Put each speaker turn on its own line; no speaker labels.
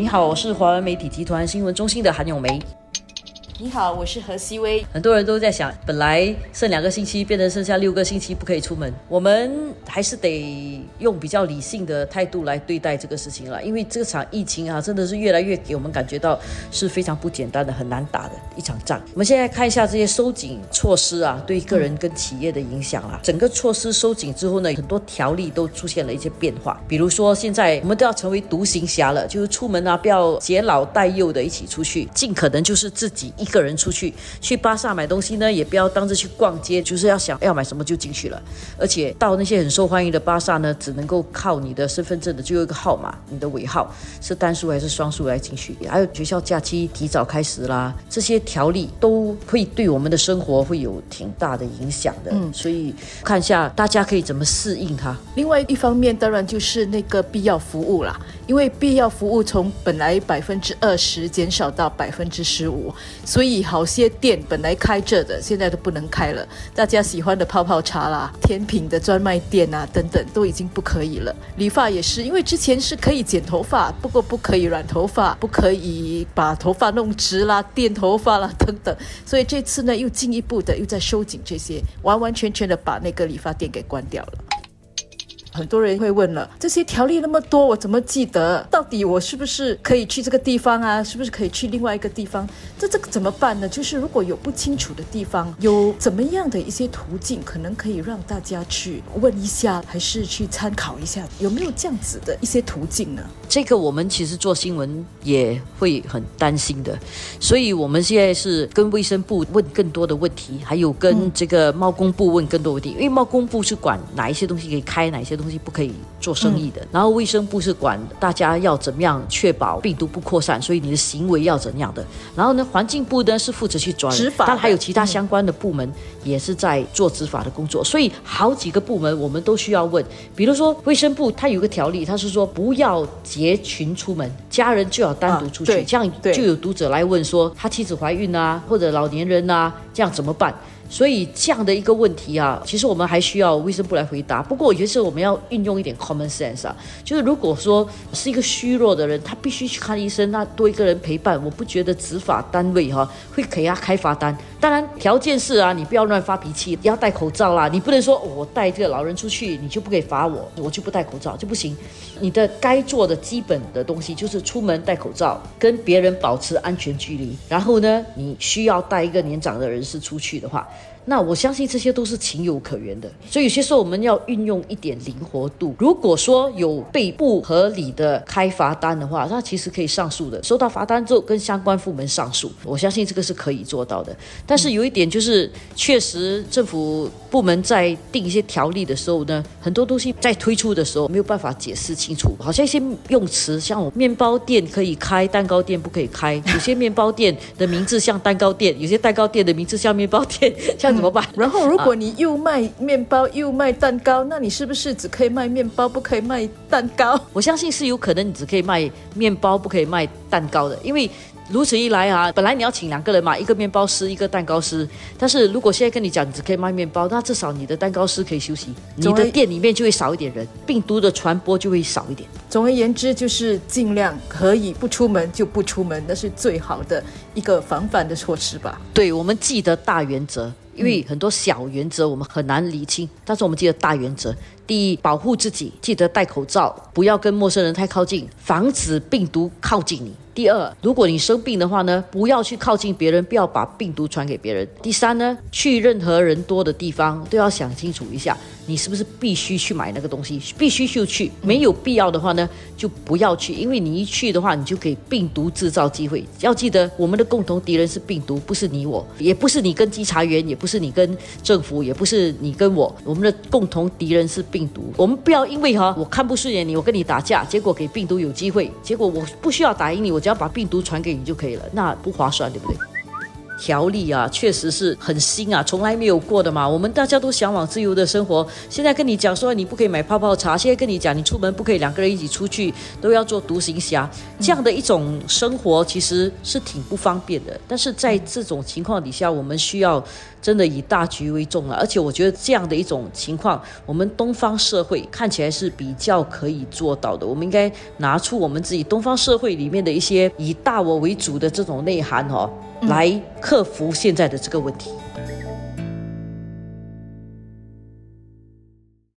你好，我是华文媒体集团新闻中心的韩永梅。
你好，我是何希薇。
很多人都在想，本来剩两个星期，变成剩下六个星期不可以出门，我们还是得用比较理性的态度来对待这个事情了。因为这场疫情啊，真的是越来越给我们感觉到是非常不简单的、很难打的一场仗。我们现在看一下这些收紧措施啊，对个人跟企业的影响啊。整个措施收紧之后呢，很多条例都出现了一些变化。比如说，现在我们都要成为独行侠了，就是出门啊，不要携老带幼的一起出去，尽可能就是自己一。个人出去去巴萨买东西呢，也不要当着去逛街，就是要想要买什么就进去了。而且到那些很受欢迎的巴萨呢，只能够靠你的身份证的最后一个号码，你的尾号是单数还是双数来进去。还有学校假期提早开始啦，这些条例都会对我们的生活会有挺大的影响的。嗯，所以看一下大家可以怎么适应它。
另外一方面，当然就是那个必要服务啦，因为必要服务从本来百分之二十减少到百分之十五，所所以好些店本来开着的，现在都不能开了。大家喜欢的泡泡茶啦、甜品的专卖店啊等等，都已经不可以了。理发也是，因为之前是可以剪头发，不过不可以染头发，不可以把头发弄直啦、垫头发啦等等。所以这次呢，又进一步的又在收紧这些，完完全全的把那个理发店给关掉了。很多人会问了，这些条例那么多，我怎么记得？到底我是不是可以去这个地方啊？是不是可以去另外一个地方？这这个怎么办呢？就是如果有不清楚的地方，有怎么样的一些途径，可能可以让大家去问一下，还是去参考一下，有没有这样子的一些途径呢？
这个我们其实做新闻也会很担心的，所以我们现在是跟卫生部问更多的问题，还有跟这个贸工部问更多问题，因为贸工部是管哪一些东西可以开，哪些。东西不可以做生意的，然后卫生部是管大家要怎么样确保病毒不扩散，所以你的行为要怎样的。然后呢，环境部呢是负责去抓
执法，
但还有其他相关的部门也是在做执法的工作。所以好几个部门我们都需要问，比如说卫生部，它有个条例，它是说不要结群出门，家人就要单独出去。这样就有读者来问说，他妻子怀孕啊，或者老年人啊，这样怎么办？所以这样的一个问题啊，其实我们还需要卫生部来回答。不过有些时候我们要运用一点 common sense 啊，就是如果说是一个虚弱的人，他必须去看医生，那多一个人陪伴，我不觉得执法单位哈会给他开罚单。当然条件是啊，你不要乱发脾气，要戴口罩啦。你不能说我带这个老人出去，你就不可以罚我，我就不戴口罩就不行。你的该做的基本的东西就是出门戴口罩，跟别人保持安全距离。然后呢，你需要带一个年长的人士出去的话。那我相信这些都是情有可原的，所以有些时候我们要运用一点灵活度。如果说有被不合理的开罚单的话，那其实可以上诉的。收到罚单之后，跟相关部门上诉，我相信这个是可以做到的。但是有一点就是，确实政府部门在定一些条例的时候呢，很多东西在推出的时候没有办法解释清楚，好像一些用词，像我面包店可以开，蛋糕店不可以开；有些面包店的名字像蛋糕店，有些蛋糕店的名字像面包店，像。怎么办？
然后，如果你又卖面包又卖蛋糕，那你是不是只可以卖面包，不可以卖蛋糕？
我相信是有可能，你只可以卖面包，不可以卖蛋糕的，因为。如此一来啊，本来你要请两个人嘛，一个面包师，一个蛋糕师。但是如果现在跟你讲，你只可以卖面包，那至少你的蛋糕师可以休息，你的店里面就会少一点人，病毒的传播就会少一点。
总而言之，就是尽量可以不出门就不出门，那是最好的一个防范的措施吧。
对，我们记得大原则，因为很多小原则我们很难理清，但是我们记得大原则。第一，保护自己，记得戴口罩，不要跟陌生人太靠近，防止病毒靠近你。第二，如果你生病的话呢，不要去靠近别人，不要把病毒传给别人。第三呢，去任何人多的地方都要想清楚一下，你是不是必须去买那个东西，必须就去，没有必要的话呢，就不要去，因为你一去的话，你就给病毒制造机会。要记得，我们的共同敌人是病毒，不是你我，也不是你跟稽查员，也不是你跟政府，也不是你跟我，我们的共同敌人是病病毒。我们不要因为哈，我看不顺眼你，我跟你打架，结果给病毒有机会，结果我不需要打赢你，我只要把病毒传给你就可以了，那不划算，对不对？条例啊，确实是很新啊，从来没有过的嘛。我们大家都向往自由的生活，现在跟你讲说你不可以买泡泡茶，现在跟你讲你出门不可以两个人一起出去，都要做独行侠，这样的一种生活其实是挺不方便的。但是在这种情况底下，我们需要真的以大局为重了。而且我觉得这样的一种情况，我们东方社会看起来是比较可以做到的。我们应该拿出我们自己东方社会里面的一些以大我为主的这种内涵哦，来克服现在的这个问题。